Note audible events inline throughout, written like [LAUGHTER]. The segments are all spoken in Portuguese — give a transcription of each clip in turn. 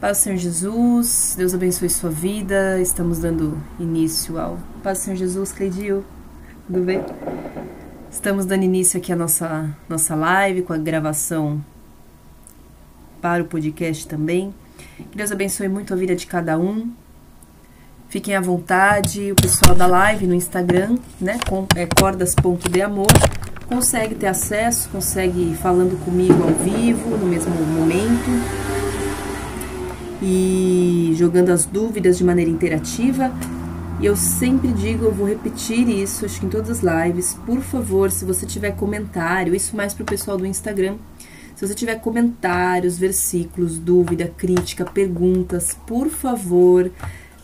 Paz Senhor Jesus, Deus abençoe sua vida. Estamos dando início ao Paz Senhor Jesus, Cleidil. Tudo bem? Estamos dando início aqui à nossa, nossa live com a gravação para o podcast também. Que Deus abençoe muito a vida de cada um. Fiquem à vontade, o pessoal da live no Instagram, né, com é, cordas.deamor, consegue ter acesso, consegue ir falando comigo ao vivo, no mesmo momento e jogando as dúvidas de maneira interativa. E eu sempre digo, eu vou repetir isso, acho que em todas as lives. Por favor, se você tiver comentário, isso mais para o pessoal do Instagram. Se você tiver comentários, versículos, dúvida, crítica, perguntas, por favor,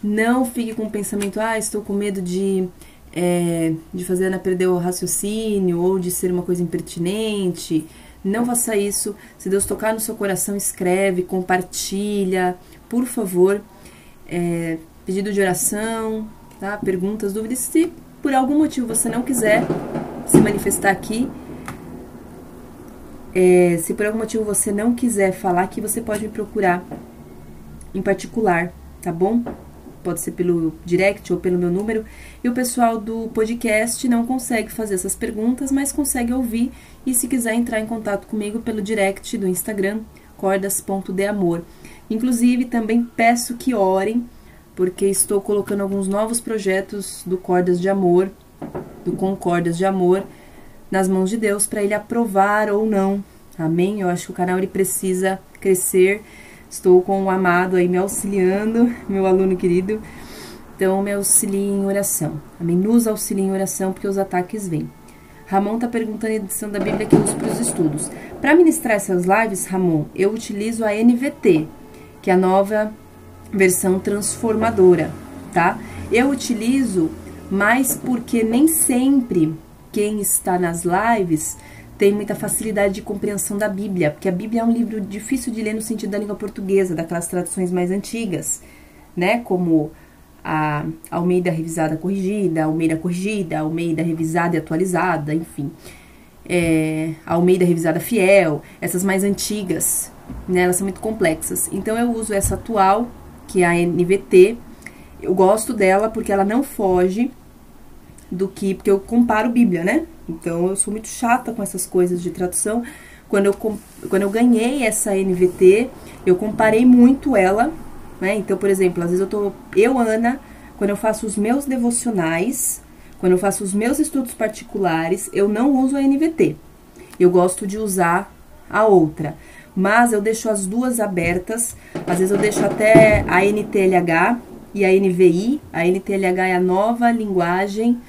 não fique com o pensamento, ah, estou com medo de, é, de fazer Ana perder o raciocínio ou de ser uma coisa impertinente. Não faça isso. Se Deus tocar no seu coração, escreve, compartilha, por favor. É, pedido de oração, tá? Perguntas, dúvidas. Se por algum motivo você não quiser se manifestar aqui, é, se por algum motivo você não quiser falar aqui, você pode me procurar em particular, tá bom? pode ser pelo direct ou pelo meu número. E o pessoal do podcast não consegue fazer essas perguntas, mas consegue ouvir. E se quiser entrar em contato comigo pelo direct do Instagram, cordas.deamor. Inclusive, também peço que orem, porque estou colocando alguns novos projetos do Cordas de Amor, do Concordas de Amor, nas mãos de Deus para ele aprovar ou não. Amém? Eu acho que o canal ele precisa crescer Estou com o amado aí me auxiliando, [LAUGHS] meu aluno querido. Então, me auxilie em oração. Amém? Nos auxilie em oração, porque os ataques vêm. Ramon está perguntando a edição da Bíblia que uso para os estudos. Para ministrar essas lives, Ramon, eu utilizo a NVT, que é a nova versão transformadora, tá? Eu utilizo mais porque nem sempre quem está nas lives tem muita facilidade de compreensão da Bíblia, porque a Bíblia é um livro difícil de ler no sentido da língua portuguesa, daquelas traduções mais antigas, né? Como a Almeida Revisada Corrigida, Almeida Corrigida, Almeida Revisada e Atualizada, enfim. É, Almeida Revisada Fiel, essas mais antigas, né? Elas são muito complexas. Então eu uso essa atual, que é a NVT. Eu gosto dela porque ela não foge do que. Porque eu comparo Bíblia, né? Então eu sou muito chata com essas coisas de tradução. Quando eu, quando eu ganhei essa NVT, eu comparei muito ela, né? Então, por exemplo, às vezes eu tô. Eu, Ana, quando eu faço os meus devocionais, quando eu faço os meus estudos particulares, eu não uso a NVT. Eu gosto de usar a outra. Mas eu deixo as duas abertas. Às vezes eu deixo até a NTLH e a NVI. A NTLH é a nova linguagem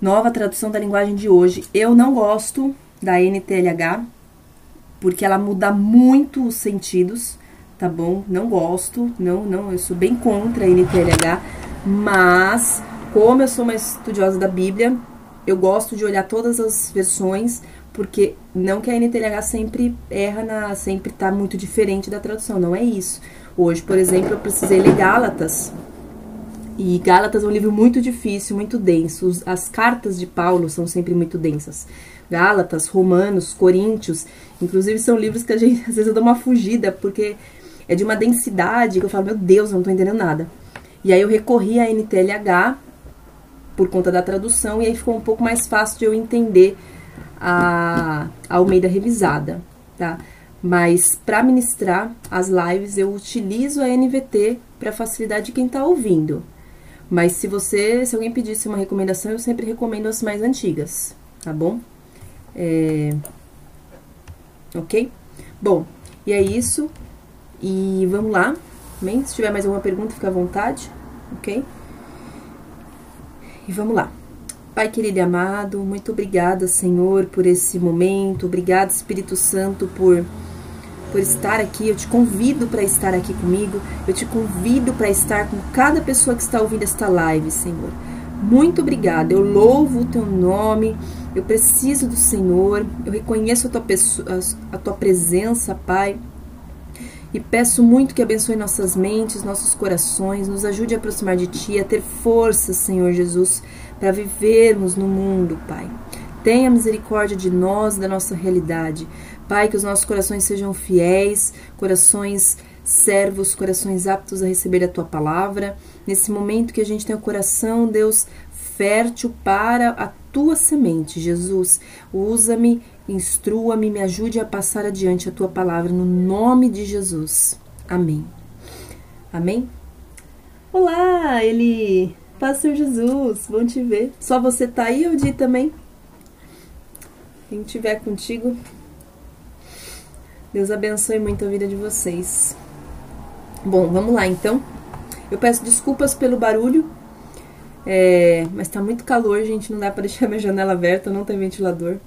Nova tradução da linguagem de hoje. Eu não gosto da NTLH, porque ela muda muito os sentidos, tá bom? Não gosto, não, não, eu sou bem contra a NTLH, mas como eu sou uma estudiosa da Bíblia, eu gosto de olhar todas as versões, porque não que a NTLH sempre erra na, sempre tá muito diferente da tradução, não é isso. Hoje, por exemplo, eu precisei ler Gálatas, e Gálatas é um livro muito difícil, muito denso. As cartas de Paulo são sempre muito densas. Gálatas, Romanos, Coríntios, inclusive são livros que a gente [LAUGHS] às vezes dou uma fugida, porque é de uma densidade que eu falo, meu Deus, eu não tô entendendo nada. E aí eu recorri à NTLH por conta da tradução, e aí ficou um pouco mais fácil de eu entender a, a Almeida revisada, tá? Mas para ministrar as lives eu utilizo a NVT para facilidade de quem está ouvindo. Mas se você, se alguém pedisse uma recomendação, eu sempre recomendo as mais antigas, tá bom? É... Ok? Bom, e é isso. E vamos lá. Bem, se tiver mais alguma pergunta, fica à vontade, ok? E vamos lá. Pai querido e amado, muito obrigada, Senhor, por esse momento. Obrigada, Espírito Santo, por por estar aqui. Eu te convido para estar aqui comigo. Eu te convido para estar com cada pessoa que está ouvindo esta live, Senhor. Muito obrigada. Eu louvo o teu nome. Eu preciso do Senhor. Eu reconheço a tua, pessoa, a tua presença, Pai. E peço muito que abençoe nossas mentes, nossos corações, nos ajude a aproximar de Ti, a ter força, Senhor Jesus, para vivermos no mundo, Pai. Tenha misericórdia de nós, da nossa realidade. Pai, que os nossos corações sejam fiéis, corações servos, corações aptos a receber a tua palavra. Nesse momento que a gente tem o coração, Deus, fértil para a tua semente, Jesus. Usa-me, instrua-me, me ajude a passar adiante a tua palavra no nome de Jesus. Amém. Amém? Olá, Eli! Paz, Senhor Jesus, bom te ver. Só você tá aí, Odi, também? Quem estiver contigo, Deus abençoe muito a vida de vocês. Bom, vamos lá então. Eu peço desculpas pelo barulho, é, mas tá muito calor, gente. Não dá para [LAUGHS] deixar minha janela aberta, não tem ventilador.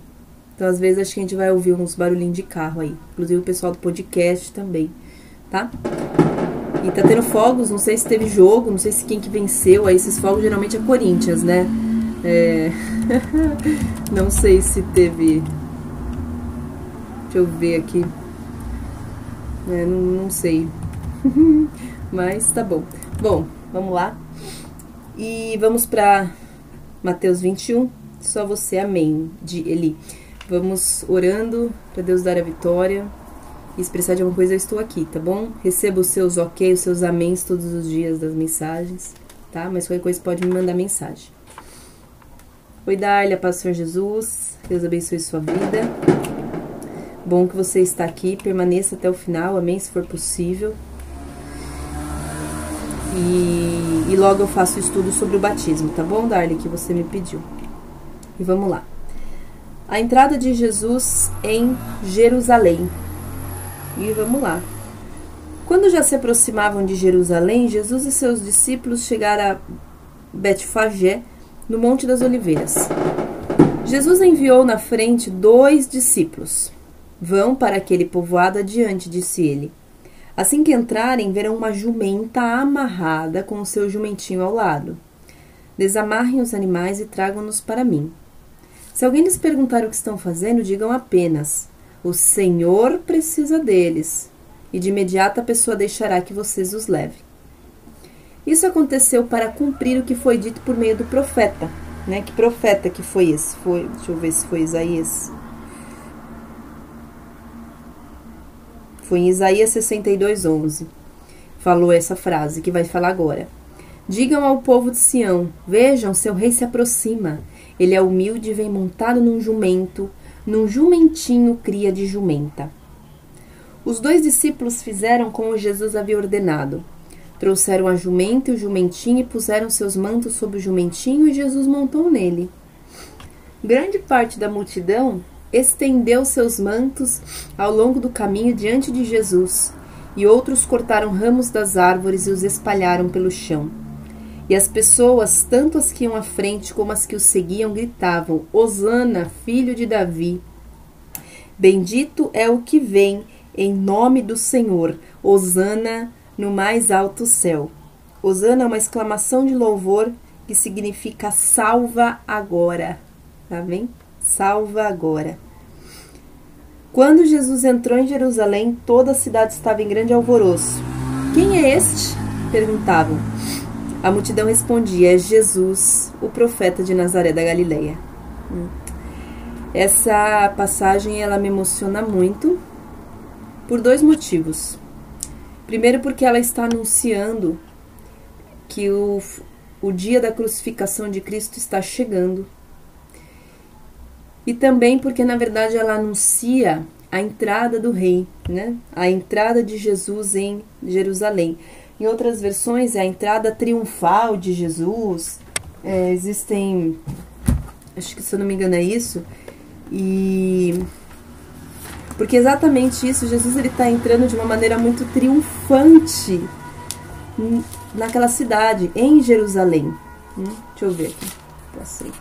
Então, às vezes, acho que a gente vai ouvir uns barulhinhos de carro aí. Inclusive o pessoal do podcast também, tá? E tá tendo fogos, não sei se teve jogo, não sei se quem que venceu. Aí esses fogos geralmente é Corinthians, né? É... [LAUGHS] não sei se teve. Deixa eu ver aqui. É, não, não sei. [LAUGHS] Mas tá bom. Bom, vamos lá. E vamos para Mateus 21. Só você, amém, de Eli. Vamos orando para Deus dar a vitória. E se precisar de alguma coisa, eu estou aqui, tá bom? Receba os seus ok, os seus améns todos os dias das mensagens, tá? Mas qualquer coisa pode me mandar mensagem. Oi, Dália, paz do Senhor Jesus. Deus abençoe sua vida. Bom que você está aqui, permaneça até o final, amém, se for possível. E, e logo eu faço estudo sobre o batismo, tá bom, Darly, que você me pediu. E vamos lá. A entrada de Jesus em Jerusalém. E vamos lá. Quando já se aproximavam de Jerusalém, Jesus e seus discípulos chegaram a Betfagé, no Monte das Oliveiras. Jesus enviou na frente dois discípulos. Vão para aquele povoado adiante, disse ele. Assim que entrarem, verão uma jumenta amarrada com o seu jumentinho ao lado. Desamarrem os animais e tragam-nos para mim. Se alguém lhes perguntar o que estão fazendo, digam apenas: O Senhor precisa deles. E de imediato a pessoa deixará que vocês os levem. Isso aconteceu para cumprir o que foi dito por meio do profeta. Né? Que profeta que foi esse? Foi, deixa eu ver se foi Isaías. Foi em Isaías 62, 11. Falou essa frase que vai falar agora. Digam ao povo de Sião: Vejam, seu rei se aproxima. Ele é humilde e vem montado num jumento, num jumentinho cria de jumenta. Os dois discípulos fizeram como Jesus havia ordenado. Trouxeram a jumenta e o jumentinho e puseram seus mantos sobre o jumentinho e Jesus montou nele. Grande parte da multidão estendeu seus mantos ao longo do caminho diante de Jesus, e outros cortaram ramos das árvores e os espalharam pelo chão. E as pessoas, tanto as que iam à frente como as que o seguiam, gritavam: Hosana, filho de Davi. Bendito é o que vem em nome do Senhor. Hosana no mais alto céu. Hosana é uma exclamação de louvor que significa salva agora. Amém? salva agora. Quando Jesus entrou em Jerusalém, toda a cidade estava em grande alvoroço. Quem é este? perguntavam. A multidão respondia: É Jesus, o profeta de Nazaré da Galileia. Hum. Essa passagem ela me emociona muito por dois motivos. Primeiro, porque ela está anunciando que o, o dia da crucificação de Cristo está chegando e também porque na verdade ela anuncia a entrada do rei, né? A entrada de Jesus em Jerusalém. Em outras versões é a entrada triunfal de Jesus. É, existem, acho que se eu não me engano é isso. E porque exatamente isso, Jesus ele está entrando de uma maneira muito triunfante naquela cidade, em Jerusalém. Hum, deixa eu ver aqui. Passei.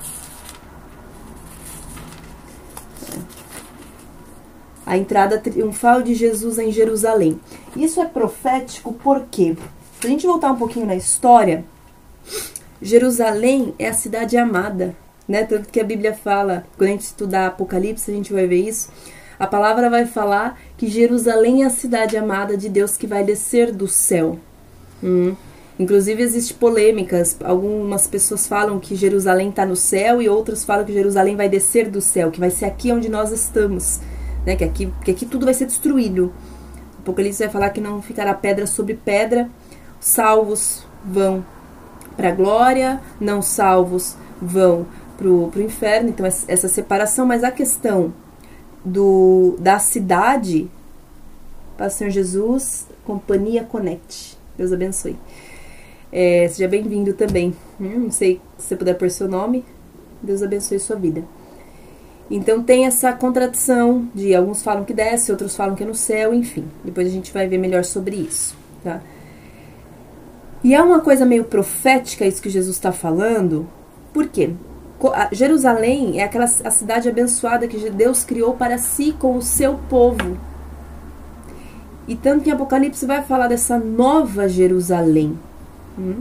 a entrada triunfal de Jesus em Jerusalém. Isso é profético porque, se a gente voltar um pouquinho na história, Jerusalém é a cidade amada, né? Tanto que a Bíblia fala, quando a gente estudar Apocalipse, a gente vai ver isso. A palavra vai falar que Jerusalém é a cidade amada de Deus que vai descer do céu. Hum. Inclusive existe polêmicas. Algumas pessoas falam que Jerusalém está no céu e outras falam que Jerusalém vai descer do céu, que vai ser aqui onde nós estamos né? Que aqui, que aqui tudo vai ser destruído. Apocalipse vai falar que não ficará pedra sobre pedra, salvos vão para a glória, não salvos vão para o inferno. Então, essa separação, mas a questão do, da cidade, Senhor Jesus, Companhia Connect. Deus abençoe. É, seja bem-vindo também. Hum, não sei se você puder pôr seu nome. Deus abençoe sua vida. Então tem essa contradição de alguns falam que desce, outros falam que é no céu, enfim. Depois a gente vai ver melhor sobre isso, tá? E é uma coisa meio profética isso que Jesus está falando. Por quê? Jerusalém é aquela a cidade abençoada que Deus criou para si com o seu povo. E tanto que em Apocalipse vai falar dessa nova Jerusalém. Hum?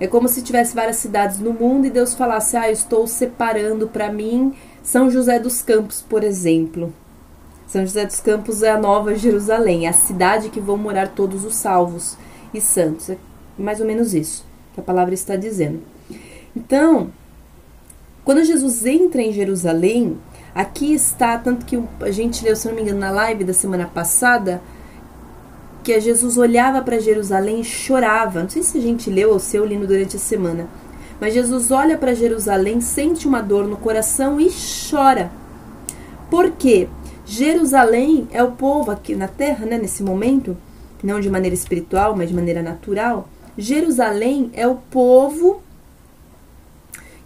É como se tivesse várias cidades no mundo e Deus falasse: "Ah, eu estou separando para mim São José dos Campos, por exemplo. São José dos Campos é a nova Jerusalém, é a cidade que vão morar todos os salvos e santos. É mais ou menos isso que a palavra está dizendo. Então, quando Jesus entra em Jerusalém, aqui está, tanto que a gente leu, se não me engano, na live da semana passada, que Jesus olhava para Jerusalém e chorava. Não sei se a gente leu ou se eu li durante a semana. Mas Jesus olha para Jerusalém, sente uma dor no coração e chora. Por quê? Jerusalém é o povo aqui na terra, né, nesse momento, não de maneira espiritual, mas de maneira natural. Jerusalém é o povo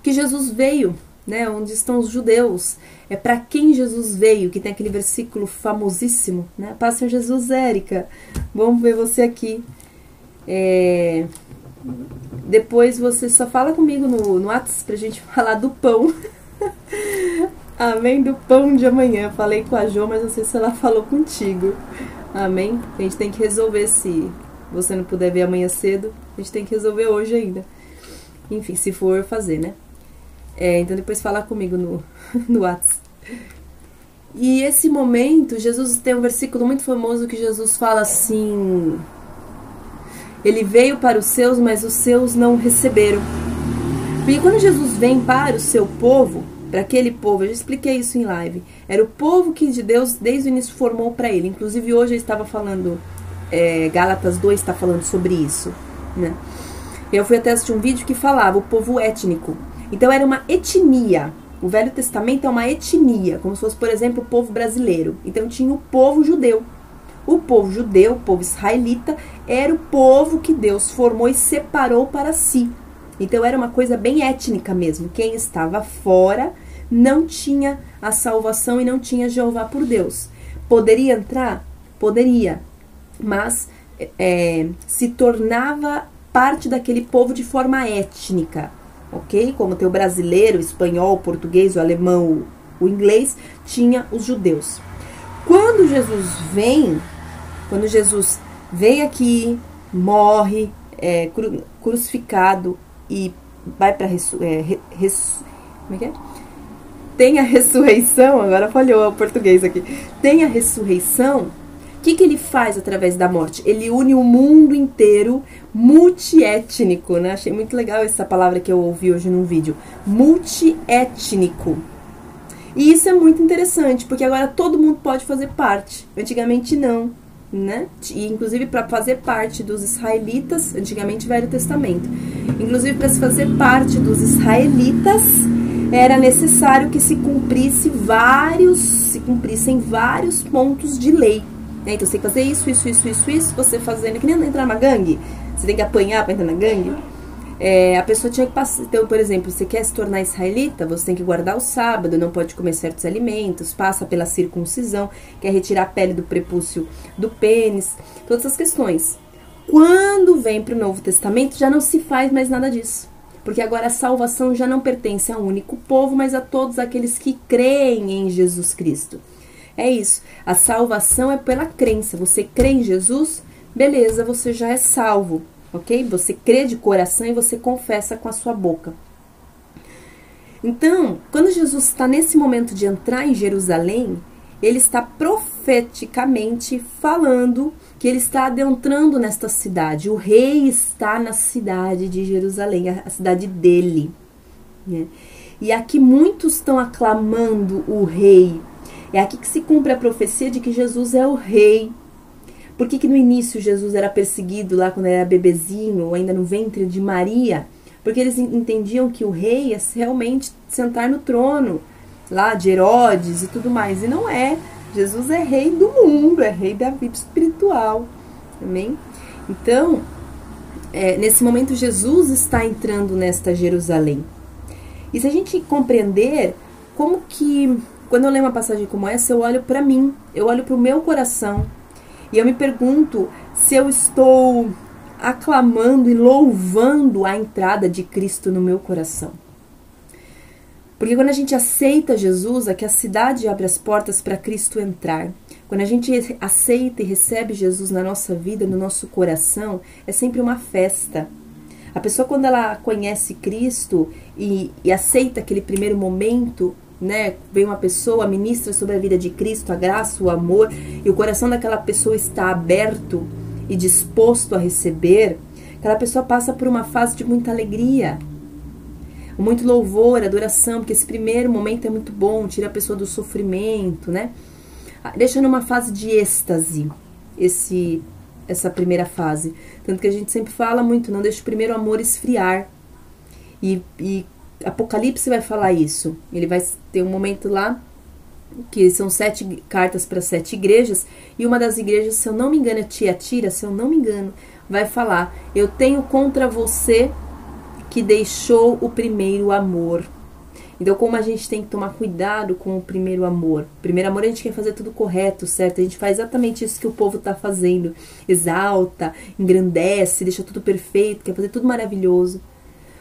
que Jesus veio, né, onde estão os judeus. É para quem Jesus veio, que tem aquele versículo famosíssimo, né? Passa Jesus, Érica. Vamos ver você aqui. É... Depois você só fala comigo no, no WhatsApp pra gente [LAUGHS] falar do pão. [LAUGHS] Amém? Do pão de amanhã. Falei com a Jo, mas não sei se ela falou contigo. Amém? A gente tem que resolver se você não puder ver amanhã cedo. A gente tem que resolver hoje ainda. Enfim, se for fazer, né? É, então depois fala comigo no, [LAUGHS] no WhatsApp. E esse momento, Jesus tem um versículo muito famoso que Jesus fala assim: Ele veio para os seus, mas os seus não receberam. Porque quando Jesus vem para o seu povo, para aquele povo, eu já expliquei isso em live, era o povo que de Deus desde o início formou para ele. Inclusive hoje eu estava falando, é, Gálatas 2 está falando sobre isso. Né? Eu fui até assistir um vídeo que falava o povo étnico. Então era uma etnia. O Velho Testamento é uma etnia, como se fosse, por exemplo, o povo brasileiro. Então tinha o povo judeu. O povo judeu, o povo israelita, era o povo que Deus formou e separou para si. Então era uma coisa bem étnica mesmo. Quem estava fora não tinha a salvação e não tinha Jeová por Deus. Poderia entrar? Poderia, mas é, se tornava parte daquele povo de forma étnica ok? Como tem o brasileiro, o espanhol, o português, o alemão, o inglês, tinha os judeus. Quando Jesus vem, quando Jesus vem aqui, morre, é, cru, crucificado e vai para é, res, é é? Tem a [LAUGHS] ressurreição, agora falhou o português aqui. Tem a ressurreição que, que ele faz através da morte? Ele une o mundo inteiro, multiétnico, né? Achei muito legal essa palavra que eu ouvi hoje num vídeo. Multiétnico. E isso é muito interessante, porque agora todo mundo pode fazer parte. Antigamente não, né? E inclusive para fazer parte dos israelitas, antigamente Velho Testamento. Inclusive para se fazer parte dos israelitas, era necessário que se cumprisse vários, se cumprissem vários pontos de lei. Né? Então você tem que fazer isso, isso, isso, isso, isso, você fazendo, que nem entrar numa gangue, você tem que apanhar para entrar na gangue. É, a pessoa tinha que passar. Então, por exemplo, você quer se tornar israelita, você tem que guardar o sábado, não pode comer certos alimentos, passa pela circuncisão, quer retirar a pele do prepúcio do pênis, todas essas questões. Quando vem para o Novo Testamento, já não se faz mais nada disso. Porque agora a salvação já não pertence a um único povo, mas a todos aqueles que creem em Jesus Cristo. É isso. A salvação é pela crença. Você crê em Jesus, beleza, você já é salvo, ok? Você crê de coração e você confessa com a sua boca. Então, quando Jesus está nesse momento de entrar em Jerusalém, ele está profeticamente falando que ele está adentrando nesta cidade. O rei está na cidade de Jerusalém, a cidade dele. Né? E aqui muitos estão aclamando o rei, é aqui que se cumpre a profecia de que Jesus é o rei. Por que, que no início Jesus era perseguido lá quando era bebezinho, ainda no ventre de Maria? Porque eles entendiam que o rei ia realmente sentar no trono, lá de Herodes e tudo mais. E não é. Jesus é rei do mundo, é rei da vida espiritual. Amém? Então, é, nesse momento, Jesus está entrando nesta Jerusalém. E se a gente compreender como que, quando eu leio uma passagem como essa, eu olho para mim, eu olho para o meu coração e eu me pergunto se eu estou aclamando e louvando a entrada de Cristo no meu coração. Porque quando a gente aceita Jesus, é que a cidade abre as portas para Cristo entrar. Quando a gente aceita e recebe Jesus na nossa vida, no nosso coração, é sempre uma festa. A pessoa, quando ela conhece Cristo e, e aceita aquele primeiro momento, né? Vem uma pessoa, ministra sobre a vida de Cristo, a graça, o amor, e o coração daquela pessoa está aberto e disposto a receber, aquela pessoa passa por uma fase de muita alegria, muito louvor, adoração, porque esse primeiro momento é muito bom, tira a pessoa do sofrimento, né? Ah, deixa numa fase de êxtase esse essa primeira fase. Tanto que a gente sempre fala muito, não deixa o primeiro amor esfriar. E, e Apocalipse vai falar isso. Ele vai ter um momento lá que são sete cartas para sete igrejas, e uma das igrejas, se eu não me engano, é Tiatira, se eu não me engano, vai falar: Eu tenho contra você que deixou o primeiro amor. Então, como a gente tem que tomar cuidado com o primeiro amor? Primeiro amor, a gente quer fazer tudo correto, certo? A gente faz exatamente isso que o povo está fazendo: exalta, engrandece, deixa tudo perfeito, quer fazer tudo maravilhoso.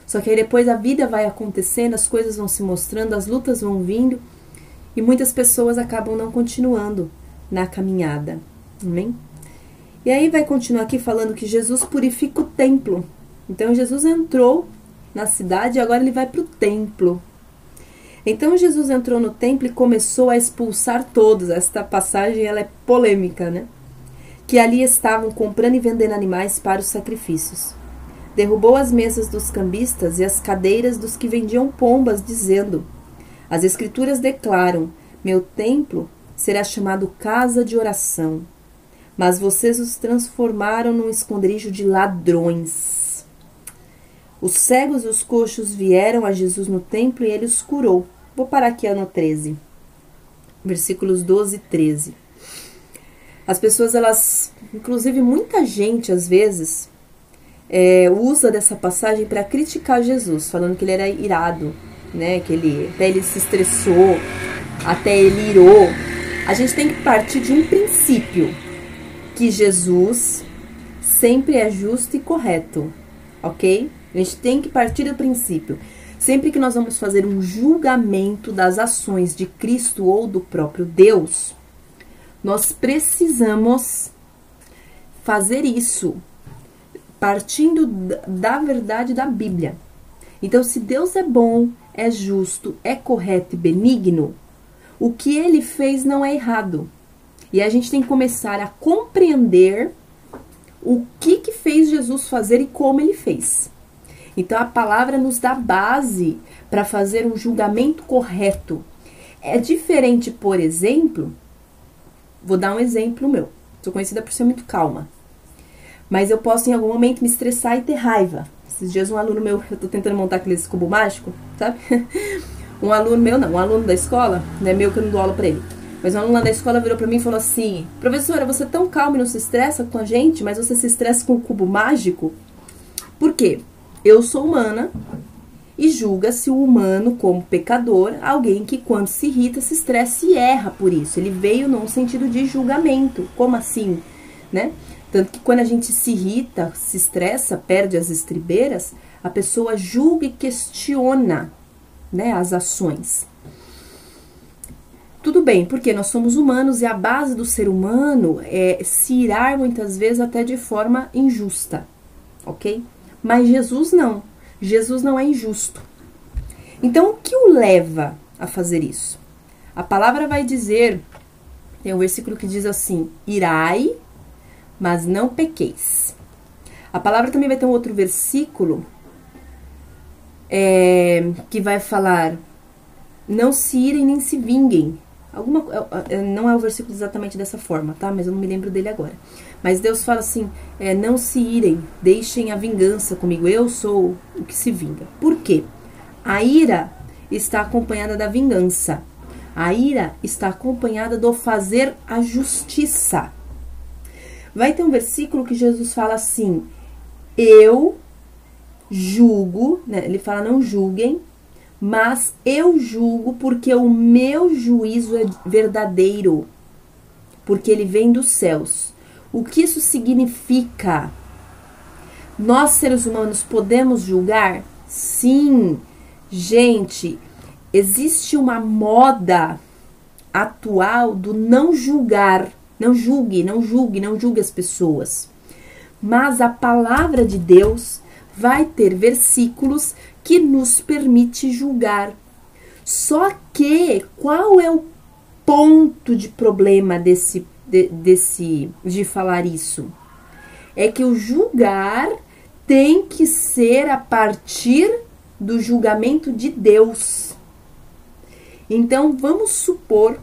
Só que aí depois a vida vai acontecendo, as coisas vão se mostrando, as lutas vão vindo e muitas pessoas acabam não continuando na caminhada. Amém? E aí vai continuar aqui falando que Jesus purifica o templo. Então Jesus entrou na cidade e agora ele vai para o templo. Então Jesus entrou no templo e começou a expulsar todos. Esta passagem ela é polêmica, né? Que ali estavam comprando e vendendo animais para os sacrifícios. Derrubou as mesas dos cambistas e as cadeiras dos que vendiam pombas, dizendo: as Escrituras declaram: Meu templo será chamado casa de oração, mas vocês os transformaram num esconderijo de ladrões. Os cegos e os coxos vieram a Jesus no templo e ele os curou. Vou parar aqui no 13, versículos 12 e 13. As pessoas, elas, inclusive muita gente às vezes, é, usa dessa passagem para criticar Jesus, falando que ele era irado, né? Que ele até ele se estressou, até ele irou. A gente tem que partir de um princípio que Jesus sempre é justo e correto, ok? A gente tem que partir do princípio. Sempre que nós vamos fazer um julgamento das ações de Cristo ou do próprio Deus, nós precisamos fazer isso partindo da verdade da Bíblia. Então, se Deus é bom, é justo, é correto e benigno, o que ele fez não é errado. E a gente tem que começar a compreender o que, que fez Jesus fazer e como ele fez. Então a palavra nos dá base para fazer um julgamento correto. É diferente, por exemplo, vou dar um exemplo meu. Sou conhecida por ser muito calma. Mas eu posso em algum momento me estressar e ter raiva. Esses dias um aluno meu, [LAUGHS] eu tô tentando montar aqueles cubo mágico, sabe? [LAUGHS] um aluno meu, não, um aluno da escola, não é meu que eu não dou aula pra ele. Mas um aluno lá da escola virou pra mim e falou assim: Professora, você é tão calma e não se estressa com a gente, mas você se estressa com o cubo mágico? Por quê? Eu sou humana e julga-se o humano como pecador, alguém que quando se irrita, se estressa e erra por isso. Ele veio num sentido de julgamento. Como assim? Né? Tanto que quando a gente se irrita, se estressa, perde as estribeiras, a pessoa julga e questiona né, as ações. Tudo bem, porque nós somos humanos e a base do ser humano é se irar muitas vezes até de forma injusta, ok? Mas Jesus não. Jesus não é injusto. Então, o que o leva a fazer isso? A palavra vai dizer, tem um versículo que diz assim: irai mas não pequeis. A palavra também vai ter um outro versículo é, que vai falar: não se irem nem se vinguem. Alguma, é, é, não é o versículo exatamente dessa forma, tá? Mas eu não me lembro dele agora. Mas Deus fala assim: é, não se irem, deixem a vingança comigo, eu sou o que se vinga. Por quê? A ira está acompanhada da vingança. A ira está acompanhada do fazer a justiça. Vai ter um versículo que Jesus fala assim: Eu julgo, né? ele fala não julguem, mas eu julgo porque o meu juízo é verdadeiro, porque ele vem dos céus. O que isso significa? Nós, seres humanos, podemos julgar? Sim. Gente, existe uma moda atual do não julgar. Não julgue, não julgue, não julgue as pessoas. Mas a palavra de Deus vai ter versículos que nos permite julgar. Só que qual é o ponto de problema desse de, desse de falar isso é que o julgar tem que ser a partir do julgamento de Deus. Então vamos supor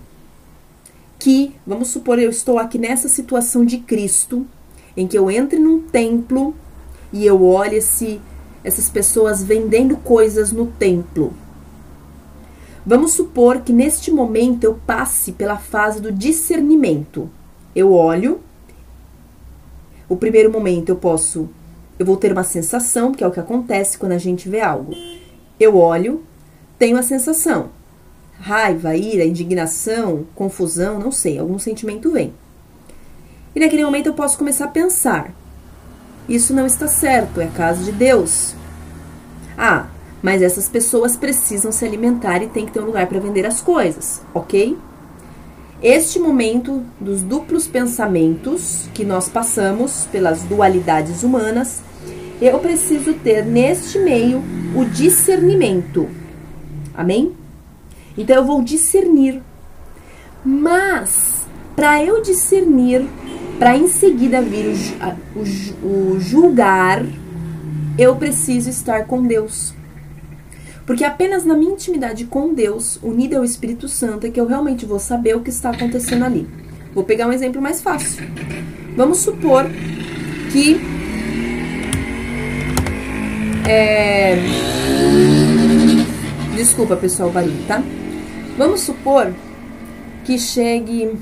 que, vamos supor, eu estou aqui nessa situação de Cristo, em que eu entre num templo e eu olho esse, essas pessoas vendendo coisas no templo. Vamos supor que neste momento eu passe pela fase do discernimento. Eu olho. O primeiro momento eu posso, eu vou ter uma sensação, que é o que acontece quando a gente vê algo. Eu olho, tenho a sensação. Raiva, ira, indignação, confusão, não sei, algum sentimento vem. E naquele momento eu posso começar a pensar: isso não está certo, é caso de Deus. Ah, mas essas pessoas precisam se alimentar e tem que ter um lugar para vender as coisas, ok? Este momento dos duplos pensamentos que nós passamos pelas dualidades humanas, eu preciso ter neste meio o discernimento. Amém? Então eu vou discernir. Mas, para eu discernir, para em seguida vir o, o, o julgar, eu preciso estar com Deus. Porque apenas na minha intimidade com Deus, unida ao Espírito Santo, é que eu realmente vou saber o que está acontecendo ali. Vou pegar um exemplo mais fácil. Vamos supor que. É... Desculpa, pessoal, o barulho, tá? Vamos supor que chegue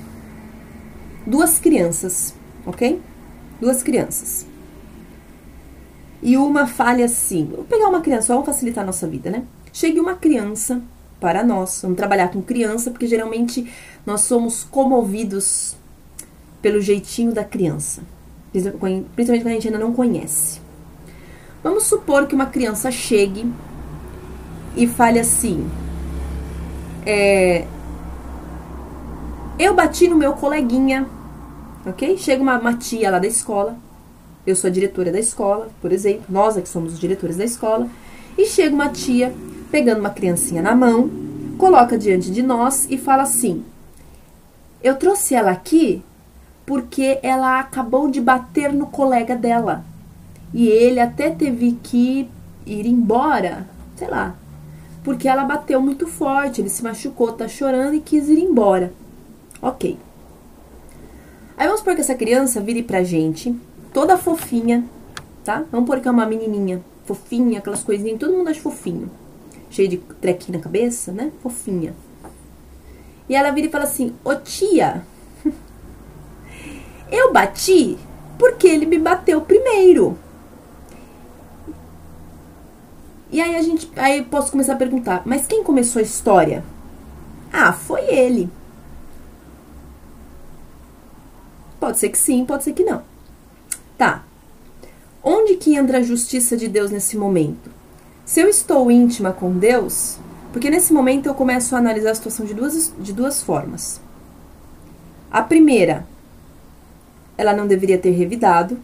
duas crianças, ok? Duas crianças e uma falha assim. Vou pegar uma criança, vamos facilitar a nossa vida, né? Chegue uma criança para nós, vamos trabalhar com criança, porque geralmente nós somos comovidos pelo jeitinho da criança, principalmente quando a gente ainda não conhece. Vamos supor que uma criança chegue e fale assim: é, Eu bati no meu coleguinha, ok? Chega uma, uma tia lá da escola eu sou a diretora da escola, por exemplo, nós é que somos os diretores da escola, e chega uma tia pegando uma criancinha na mão, coloca diante de nós e fala assim: Eu trouxe ela aqui porque ela acabou de bater no colega dela. E ele até teve que ir embora, sei lá, porque ela bateu muito forte, ele se machucou, tá chorando e quis ir embora. Ok. Aí vamos supor que essa criança vire pra gente toda fofinha, tá? Vamos pôr que é uma menininha, fofinha, aquelas coisinhas, todo mundo acha fofinho. Cheio de trequinho na cabeça, né? Fofinha. E ela vira e fala assim: Ô tia, [LAUGHS] eu bati porque ele me bateu primeiro. E aí a gente, aí posso começar a perguntar, mas quem começou a história? Ah, foi ele. Pode ser que sim, pode ser que não. Tá. Onde que entra a justiça de Deus nesse momento? Se eu estou íntima com Deus, porque nesse momento eu começo a analisar a situação de duas, de duas formas. A primeira, ela não deveria ter revidado.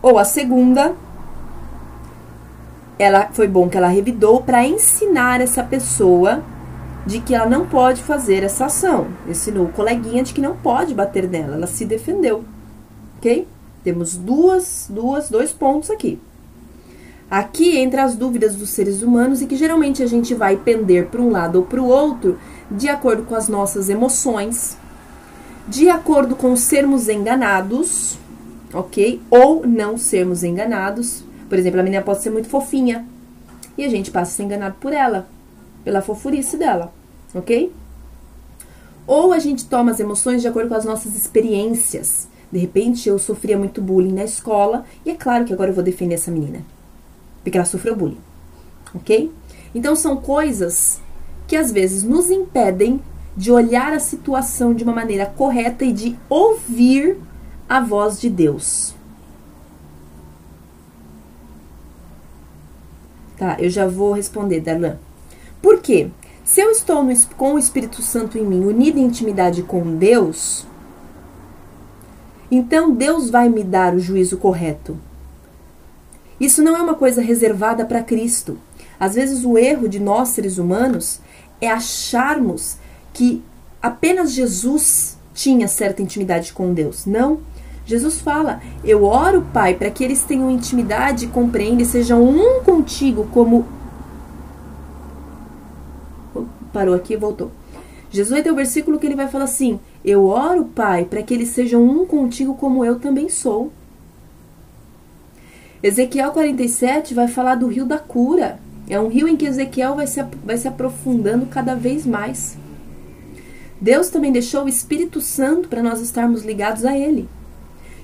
Ou a segunda, ela foi bom que ela revidou para ensinar essa pessoa de que ela não pode fazer essa ação. Ensinou o coleguinha de que não pode bater nela, ela se defendeu ok? Temos duas, duas, dois pontos aqui. Aqui entra as dúvidas dos seres humanos e que geralmente a gente vai pender para um lado ou para o outro de acordo com as nossas emoções, de acordo com sermos enganados, ok? Ou não sermos enganados. Por exemplo, a menina pode ser muito fofinha e a gente passa a ser enganado por ela, pela fofurice dela, ok? Ou a gente toma as emoções de acordo com as nossas experiências. De repente, eu sofria muito bullying na escola e é claro que agora eu vou defender essa menina, porque ela sofreu bullying, ok? Então, são coisas que às vezes nos impedem de olhar a situação de uma maneira correta e de ouvir a voz de Deus. Tá, eu já vou responder, Darlan. Por quê? Se eu estou no, com o Espírito Santo em mim, unida em intimidade com Deus, então Deus vai me dar o juízo correto. Isso não é uma coisa reservada para Cristo. Às vezes o erro de nós seres humanos é acharmos que apenas Jesus tinha certa intimidade com Deus. Não. Jesus fala: Eu oro, Pai, para que eles tenham intimidade, compreendam e sejam um contigo, como. Parou aqui e voltou. Jesus vai ter o um versículo que ele vai falar assim: Eu oro, Pai, para que eles sejam um contigo, como eu também sou. Ezequiel 47 vai falar do rio da cura. É um rio em que Ezequiel vai se, vai se aprofundando cada vez mais. Deus também deixou o Espírito Santo para nós estarmos ligados a Ele.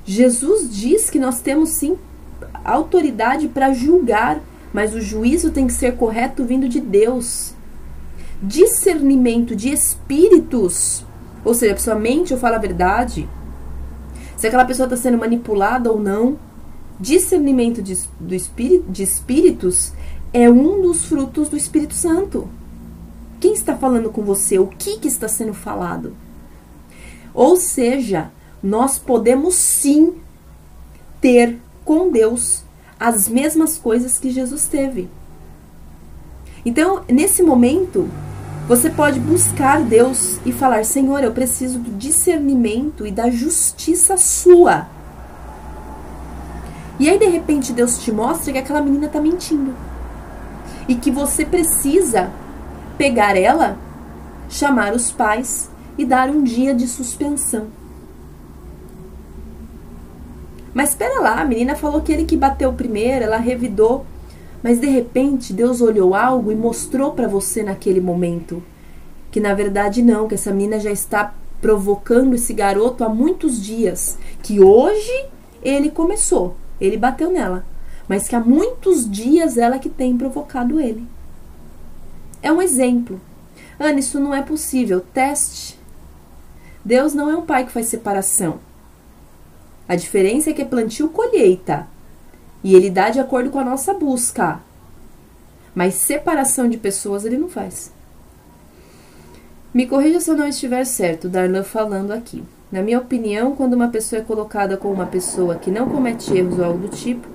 Jesus diz que nós temos sim autoridade para julgar, mas o juízo tem que ser correto vindo de Deus. Discernimento de espíritos, ou seja, a sua mente ou fala a verdade, se aquela pessoa está sendo manipulada ou não. Discernimento de, do espírito, de espíritos é um dos frutos do Espírito Santo. Quem está falando com você? O que, que está sendo falado? Ou seja, nós podemos sim ter com Deus as mesmas coisas que Jesus teve. Então, nesse momento, você pode buscar Deus e falar: Senhor, eu preciso do discernimento e da justiça sua. E aí, de repente, Deus te mostra que aquela menina está mentindo. E que você precisa pegar ela, chamar os pais e dar um dia de suspensão. Mas espera lá, a menina falou que ele que bateu primeiro, ela revidou. Mas de repente Deus olhou algo e mostrou para você naquele momento que na verdade não, que essa menina já está provocando esse garoto há muitos dias, que hoje ele começou, ele bateu nela, mas que há muitos dias ela que tem provocado ele. É um exemplo. Ana, isso não é possível. Teste. Deus não é um pai que faz separação. A diferença é que é plantio colheita. E ele dá de acordo com a nossa busca. Mas separação de pessoas ele não faz. Me corrija se eu não estiver certo, Darlan falando aqui. Na minha opinião, quando uma pessoa é colocada com uma pessoa que não comete erros ou algo do tipo,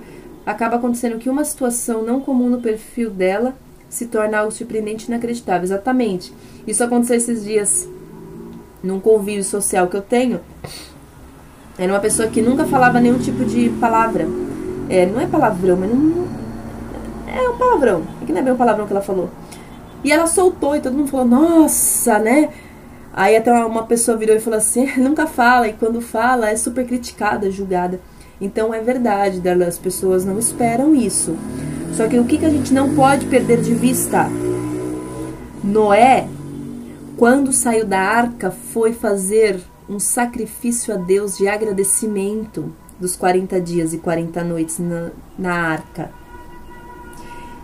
acaba acontecendo que uma situação não comum no perfil dela se torna algo surpreendente e inacreditável. Exatamente. Isso aconteceu esses dias num convívio social que eu tenho. Era uma pessoa que nunca falava nenhum tipo de palavra. É, não é palavrão, mas não. É um palavrão. É que não é bem o palavrão que ela falou. E ela soltou e todo mundo falou, nossa, né? Aí até uma pessoa virou e falou assim, [LAUGHS] nunca fala, e quando fala é super criticada, julgada. Então é verdade, Darla, as pessoas não esperam isso. Só que o que, que a gente não pode perder de vista? Noé, quando saiu da arca, foi fazer um sacrifício a Deus de agradecimento dos 40 dias e 40 noites na, na arca.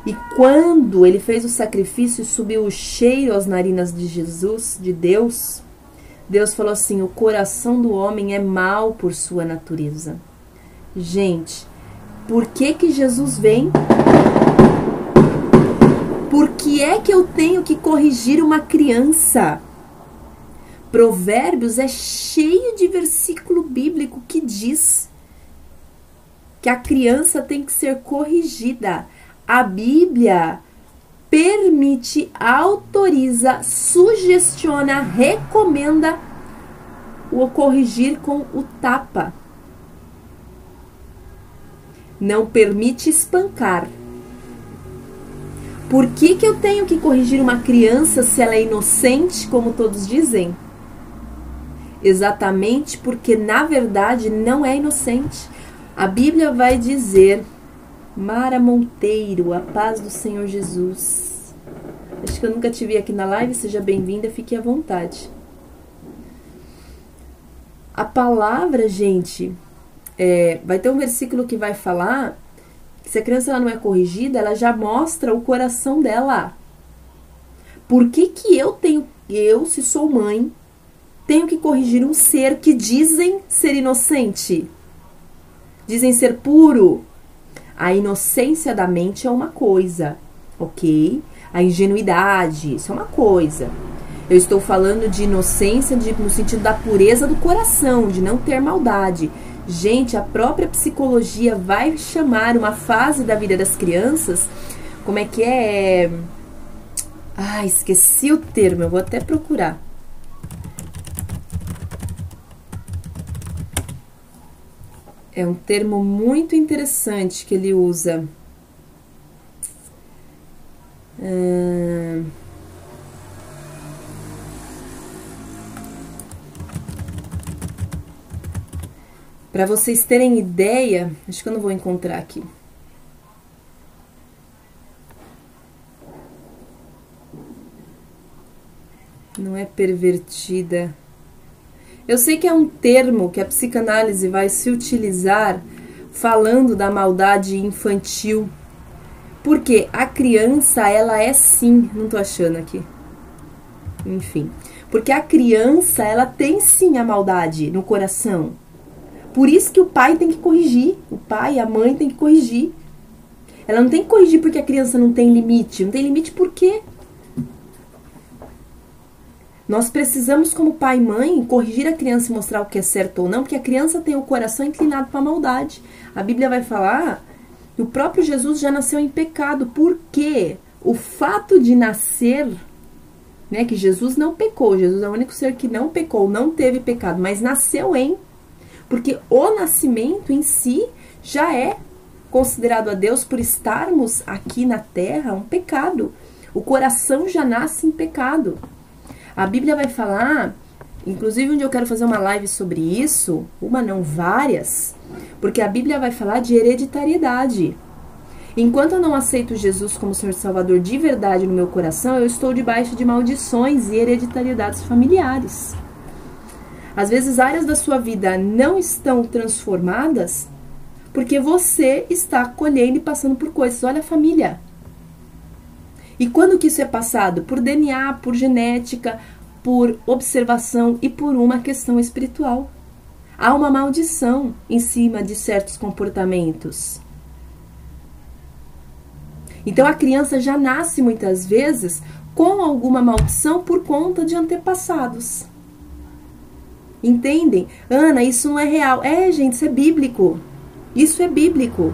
E quando ele fez o sacrifício e subiu o cheiro às narinas de Jesus, de Deus, Deus falou assim: o coração do homem é mau por sua natureza. Gente, por que que Jesus vem? Por que é que eu tenho que corrigir uma criança? Provérbios é cheio de versículo bíblico que diz que a criança tem que ser corrigida. A Bíblia permite, autoriza, sugestiona, recomenda o corrigir com o tapa. Não permite espancar. Por que, que eu tenho que corrigir uma criança se ela é inocente, como todos dizem? Exatamente porque na verdade não é inocente. A Bíblia vai dizer, Mara Monteiro, a paz do Senhor Jesus. Acho que eu nunca te vi aqui na live, seja bem-vinda, fique à vontade. A palavra, gente, é, vai ter um versículo que vai falar que se a criança ela não é corrigida, ela já mostra o coração dela. Por que, que eu tenho, eu, se sou mãe, tenho que corrigir um ser que dizem ser inocente? Dizem ser puro. A inocência da mente é uma coisa, ok? A ingenuidade, isso é uma coisa. Eu estou falando de inocência de, no sentido da pureza do coração, de não ter maldade. Gente, a própria psicologia vai chamar uma fase da vida das crianças, como é que é? Ah, esqueci o termo, eu vou até procurar. É um termo muito interessante que ele usa. Hum... Para vocês terem ideia, acho que eu não vou encontrar aqui. Não é pervertida. Eu sei que é um termo que a psicanálise vai se utilizar falando da maldade infantil. Porque a criança, ela é sim, não tô achando aqui. Enfim, porque a criança, ela tem sim a maldade no coração. Por isso que o pai tem que corrigir. O pai a mãe tem que corrigir. Ela não tem que corrigir porque a criança não tem limite. Não tem limite por quê? Nós precisamos, como pai e mãe, corrigir a criança e mostrar o que é certo ou não, porque a criança tem o coração inclinado para a maldade. A Bíblia vai falar que o próprio Jesus já nasceu em pecado. Por quê? O fato de nascer, né, que Jesus não pecou, Jesus é o único ser que não pecou, não teve pecado, mas nasceu em porque o nascimento em si já é considerado a Deus por estarmos aqui na terra um pecado. O coração já nasce em pecado. A Bíblia vai falar, inclusive onde eu quero fazer uma live sobre isso, uma não várias, porque a Bíblia vai falar de hereditariedade. Enquanto eu não aceito Jesus como Senhor Salvador de verdade no meu coração, eu estou debaixo de maldições e hereditariedades familiares. Às vezes, áreas da sua vida não estão transformadas porque você está colhendo e passando por coisas. Olha a família. E quando que isso é passado? Por DNA, por genética, por observação e por uma questão espiritual. Há uma maldição em cima de certos comportamentos. Então a criança já nasce muitas vezes com alguma maldição por conta de antepassados. Entendem? Ana, isso não é real. É, gente, isso é bíblico. Isso é bíblico.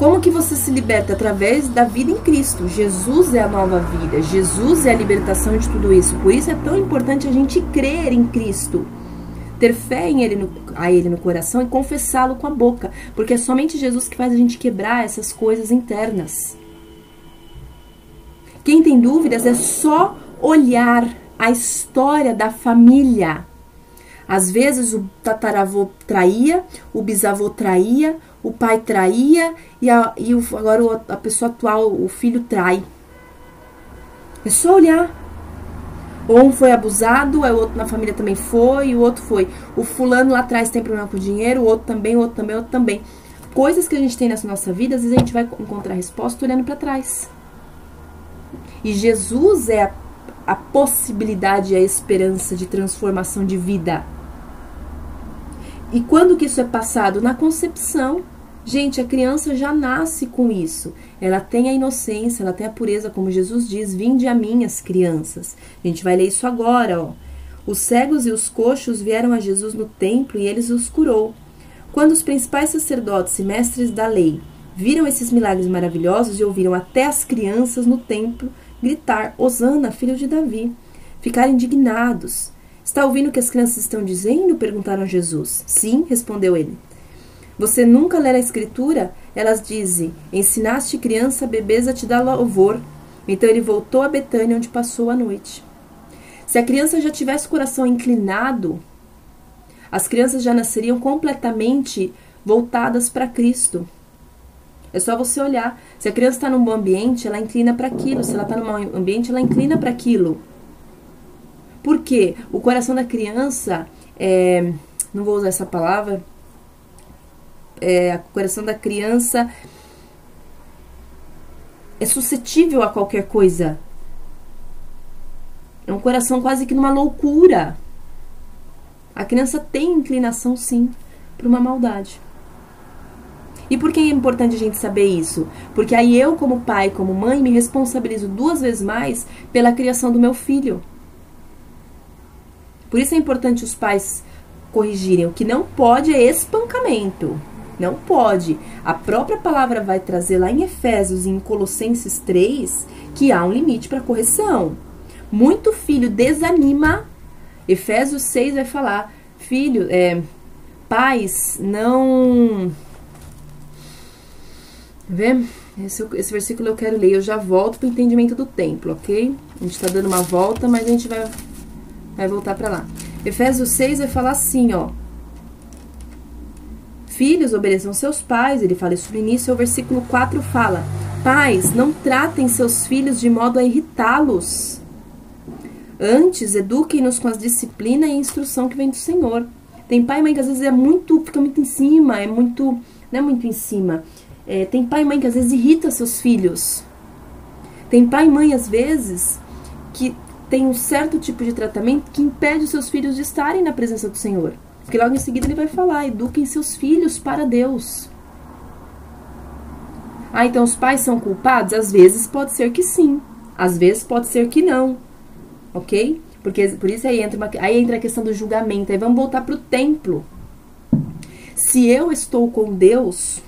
Como que você se liberta? Através da vida em Cristo. Jesus é a nova vida. Jesus é a libertação de tudo isso. Por isso é tão importante a gente crer em Cristo. Ter fé em ele no, a Ele no coração e confessá-lo com a boca. Porque é somente Jesus que faz a gente quebrar essas coisas internas. Quem tem dúvidas é só olhar a história da família às vezes o tataravô traía, o bisavô traía, o pai traía e, a, e o, agora a pessoa atual, o filho trai. É só olhar. Ou um foi abusado, o outro na família também foi, o outro foi. O fulano lá atrás tem problema com dinheiro, o outro também, o outro também, o outro também. Coisas que a gente tem nessa nossa vida, às vezes a gente vai encontrar resposta olhando para trás. E Jesus é a, a possibilidade a esperança de transformação de vida. E quando que isso é passado? Na concepção. Gente, a criança já nasce com isso. Ela tem a inocência, ela tem a pureza, como Jesus diz: Vinde a mim, as crianças. A gente vai ler isso agora, ó. Os cegos e os coxos vieram a Jesus no templo e eles os curou. Quando os principais sacerdotes e mestres da lei viram esses milagres maravilhosos e ouviram até as crianças no templo gritar: Hosana, filho de Davi, ficaram indignados. Está ouvindo o que as crianças estão dizendo? perguntaram Jesus. Sim, respondeu ele. Você nunca lê a escritura? Elas dizem: Ensinaste criança, bebês a te dar louvor. Então ele voltou a Betânia, onde passou a noite. Se a criança já tivesse o coração inclinado As crianças já nasceriam completamente voltadas para Cristo. É só você olhar. Se a criança está num bom ambiente, ela inclina para aquilo. Se ela está num mau ambiente, ela inclina para aquilo. Por quê? O coração da criança, é, não vou usar essa palavra, é, o coração da criança é suscetível a qualquer coisa. É um coração quase que numa loucura. A criança tem inclinação, sim, para uma maldade. E por que é importante a gente saber isso? Porque aí eu, como pai, como mãe, me responsabilizo duas vezes mais pela criação do meu filho. Por isso é importante os pais corrigirem. O que não pode é espancamento. Não pode. A própria palavra vai trazer lá em Efésios e em Colossenses 3 que há um limite para correção. Muito filho desanima. Efésios 6 vai falar: filho, é, pais, não. Vê? Esse, esse versículo eu quero ler. Eu já volto para o entendimento do templo, ok? A gente está dando uma volta, mas a gente vai, vai voltar para lá. Efésios 6 vai falar assim, ó. Filhos, obedeçam seus pais. Ele fala isso no início. O versículo 4 fala: Pais, não tratem seus filhos de modo a irritá-los. Antes, eduquem-nos com a disciplina e a instrução que vem do Senhor. Tem pai e mãe que às vezes é muito, fica muito em cima, é muito, não é muito em cima. É, tem pai e mãe que às vezes irrita seus filhos. Tem pai e mãe às vezes que tem um certo tipo de tratamento que impede os seus filhos de estarem na presença do Senhor. Porque logo em seguida ele vai falar: eduquem seus filhos para Deus. Ah, então os pais são culpados? Às vezes pode ser que sim, às vezes pode ser que não, ok? Porque por isso aí entra, uma, aí entra a questão do julgamento. Aí vamos voltar para o templo. Se eu estou com Deus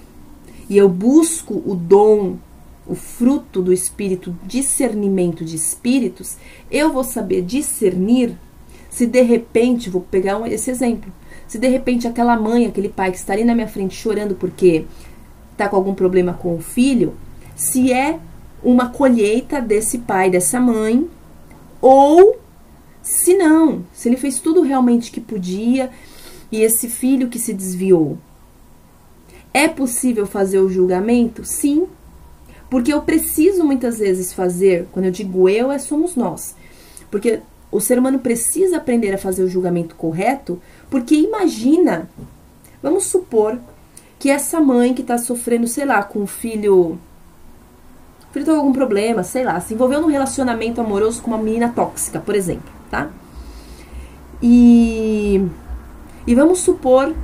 e eu busco o dom, o fruto do espírito, discernimento de espíritos, eu vou saber discernir se de repente, vou pegar esse exemplo, se de repente aquela mãe, aquele pai que está ali na minha frente chorando porque está com algum problema com o filho, se é uma colheita desse pai, dessa mãe, ou se não, se ele fez tudo realmente que podia e esse filho que se desviou. É possível fazer o julgamento? Sim. Porque eu preciso muitas vezes fazer, quando eu digo eu, é somos nós. Porque o ser humano precisa aprender a fazer o julgamento correto, porque imagina, vamos supor que essa mãe que está sofrendo, sei lá, com o filho. O filho tem algum problema, sei lá, se envolveu num relacionamento amoroso com uma menina tóxica, por exemplo, tá? E. E vamos supor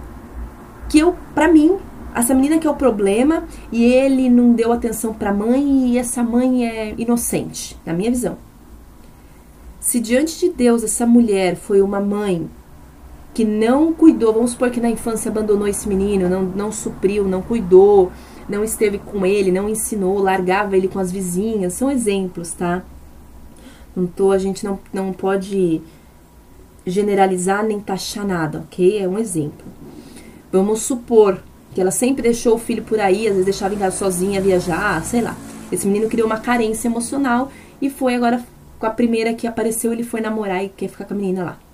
que eu, pra mim, essa menina que é o problema e ele não deu atenção pra mãe e essa mãe é inocente, na minha visão. Se diante de Deus essa mulher foi uma mãe que não cuidou, vamos supor que na infância abandonou esse menino, não, não supriu, não cuidou, não esteve com ele, não ensinou, largava ele com as vizinhas, são exemplos, tá? Não tô, a gente não, não pode generalizar nem taxar nada, ok? É um exemplo. Vamos supor que ela sempre deixou o filho por aí, às vezes deixava em casa sozinha, viajar, sei lá. Esse menino criou uma carência emocional e foi agora com a primeira que apareceu, ele foi namorar e quer ficar com a menina lá.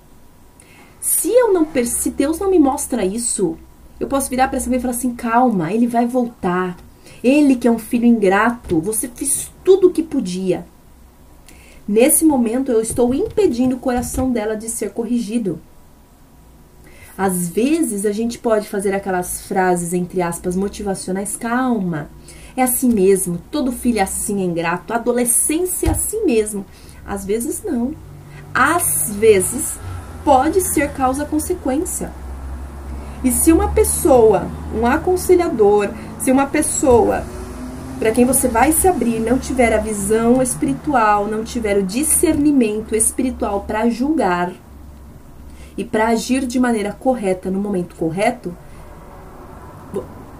Se eu não se Deus não me mostra isso, eu posso virar para mãe e falar assim: "Calma, ele vai voltar. Ele que é um filho ingrato, você fez tudo o que podia." Nesse momento eu estou impedindo o coração dela de ser corrigido. Às vezes a gente pode fazer aquelas frases entre aspas motivacionais, calma. É assim mesmo, todo filho é assim é ingrato, adolescência é assim mesmo. Às vezes não. Às vezes pode ser causa-consequência. E se uma pessoa, um aconselhador, se uma pessoa para quem você vai se abrir não tiver a visão espiritual, não tiver o discernimento espiritual para julgar e para agir de maneira correta no momento correto,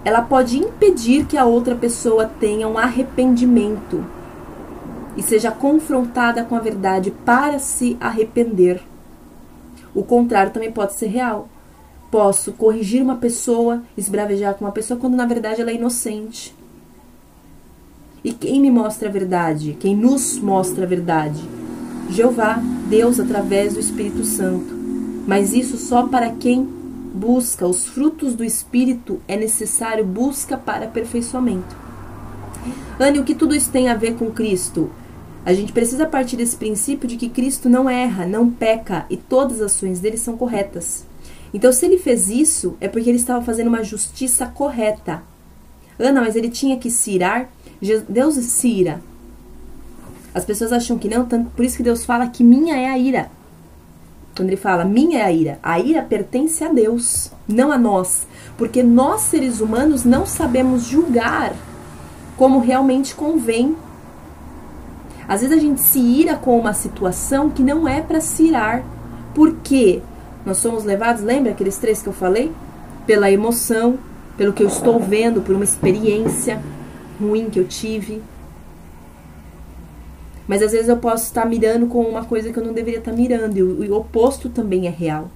ela pode impedir que a outra pessoa tenha um arrependimento e seja confrontada com a verdade para se arrepender. O contrário também pode ser real. Posso corrigir uma pessoa, esbravejar com uma pessoa quando na verdade ela é inocente. E quem me mostra a verdade? Quem nos mostra a verdade? Jeová, Deus através do Espírito Santo. Mas isso só para quem busca, os frutos do Espírito é necessário busca para aperfeiçoamento. Anne, o que tudo isso tem a ver com Cristo? A gente precisa partir desse princípio de que Cristo não erra, não peca e todas as ações dele são corretas. Então, se ele fez isso, é porque ele estava fazendo uma justiça correta. Ana, mas ele tinha que se irar? Deus se ira. As pessoas acham que não, tanto por isso que Deus fala que minha é a ira. Quando ele fala minha é a ira, a ira pertence a Deus, não a nós. Porque nós, seres humanos, não sabemos julgar como realmente convém. Às vezes a gente se ira com uma situação que não é para se irar. Por quê? Nós somos levados, lembra aqueles três que eu falei? Pela emoção, pelo que eu estou vendo, por uma experiência ruim que eu tive. Mas às vezes eu posso estar mirando com uma coisa que eu não deveria estar mirando, e o, o oposto também é real.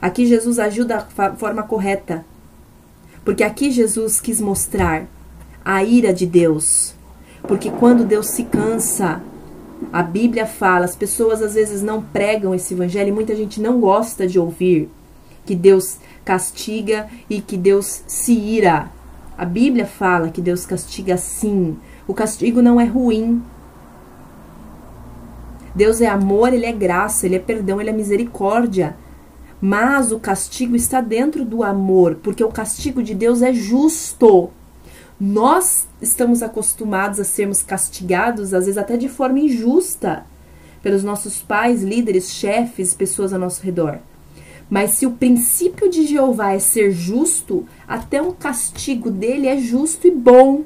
Aqui Jesus agiu da forma correta, porque aqui Jesus quis mostrar a ira de Deus. Porque quando Deus se cansa, a Bíblia fala, as pessoas às vezes não pregam esse evangelho e muita gente não gosta de ouvir que Deus castiga e que Deus se ira. A Bíblia fala que Deus castiga sim. O castigo não é ruim. Deus é amor, ele é graça, ele é perdão, ele é misericórdia. Mas o castigo está dentro do amor, porque o castigo de Deus é justo. Nós estamos acostumados a sermos castigados, às vezes até de forma injusta, pelos nossos pais, líderes, chefes, pessoas ao nosso redor. Mas se o princípio de Jeová é ser justo, até um castigo dele é justo e bom.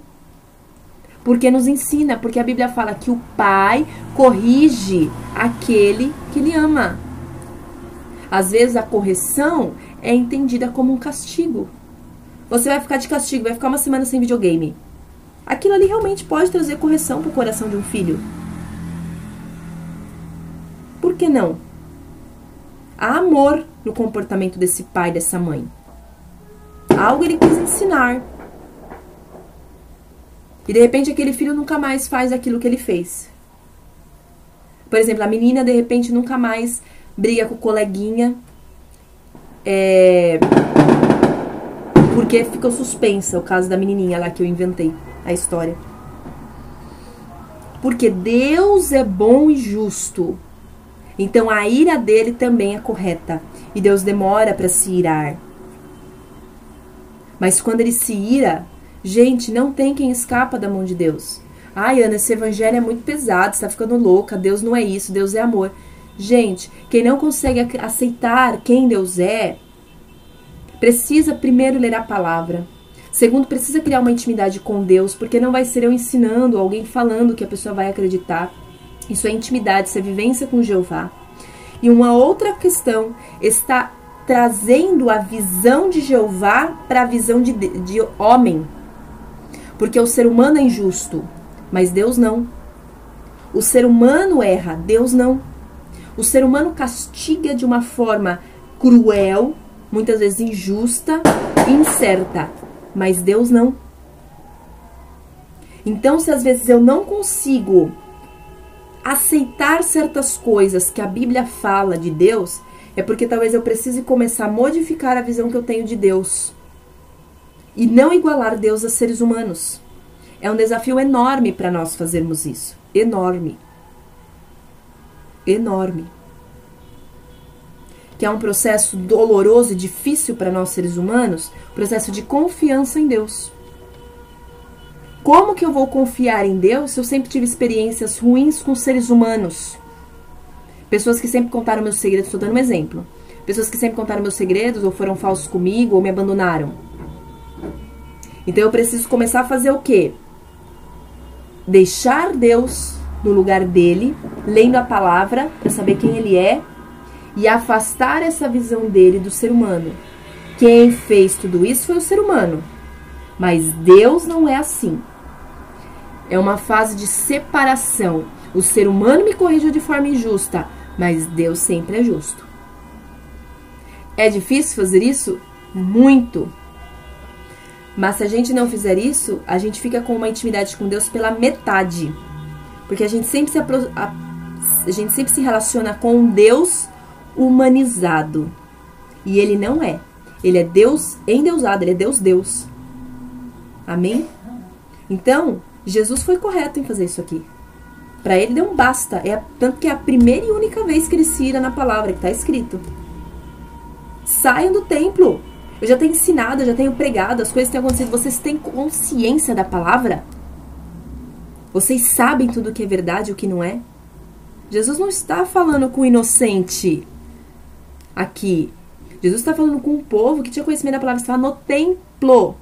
Porque nos ensina, porque a Bíblia fala que o pai corrige aquele que lhe ama. Às vezes a correção é entendida como um castigo. Você vai ficar de castigo, vai ficar uma semana sem videogame. Aquilo ali realmente pode trazer correção para o coração de um filho. Por que não? Há amor no comportamento desse pai, dessa mãe. Algo ele quis ensinar. E de repente aquele filho nunca mais faz aquilo que ele fez. Por exemplo, a menina de repente nunca mais briga com o coleguinha. É, porque ficou suspensa o caso da menininha lá que eu inventei a história. Porque Deus é bom e justo. Então a ira dele também é correta. E Deus demora para se irar. Mas quando ele se ira, gente, não tem quem escapa da mão de Deus. Ai, Ana, esse evangelho é muito pesado, você tá ficando louca. Deus não é isso, Deus é amor. Gente, quem não consegue aceitar quem Deus é, precisa primeiro ler a palavra. Segundo, precisa criar uma intimidade com Deus, porque não vai ser eu ensinando, alguém falando que a pessoa vai acreditar. Isso é intimidade, isso é vivência com Jeová. E uma outra questão está trazendo a visão de Jeová para a visão de, de homem. Porque o ser humano é injusto, mas Deus não. O ser humano erra, Deus não. O ser humano castiga de uma forma cruel, muitas vezes injusta, incerta, mas Deus não. Então, se às vezes eu não consigo aceitar certas coisas que a Bíblia fala de Deus, é porque talvez eu precise começar a modificar a visão que eu tenho de Deus. E não igualar Deus a seres humanos. É um desafio enorme para nós fazermos isso. Enorme. Enorme. Que é um processo doloroso e difícil para nós seres humanos, processo de confiança em Deus. Como que eu vou confiar em Deus se eu sempre tive experiências ruins com seres humanos? Pessoas que sempre contaram meus segredos, estou dando um exemplo. Pessoas que sempre contaram meus segredos, ou foram falsos comigo, ou me abandonaram. Então eu preciso começar a fazer o quê? Deixar Deus no lugar dele, lendo a palavra para saber quem ele é e afastar essa visão dele do ser humano. Quem fez tudo isso foi o ser humano. Mas Deus não é assim. É uma fase de separação. O ser humano me corrigiu de forma injusta, mas Deus sempre é justo. É difícil fazer isso? Muito. Mas se a gente não fizer isso, a gente fica com uma intimidade com Deus pela metade. Porque a gente sempre se, a, a gente sempre se relaciona com Deus humanizado. E ele não é. Ele é Deus endeusado, ele é Deus Deus. Amém? Então, Jesus foi correto em fazer isso aqui. Para ele um basta. É tanto que é a primeira e única vez que ele se ira na palavra que está escrito. Saiam do templo. Eu já tenho ensinado, eu já tenho pregado, as coisas têm acontecido. Vocês têm consciência da palavra? Vocês sabem tudo o que é verdade e o que não é? Jesus não está falando com o inocente aqui. Jesus está falando com um povo que tinha conhecimento da palavra, estava no templo.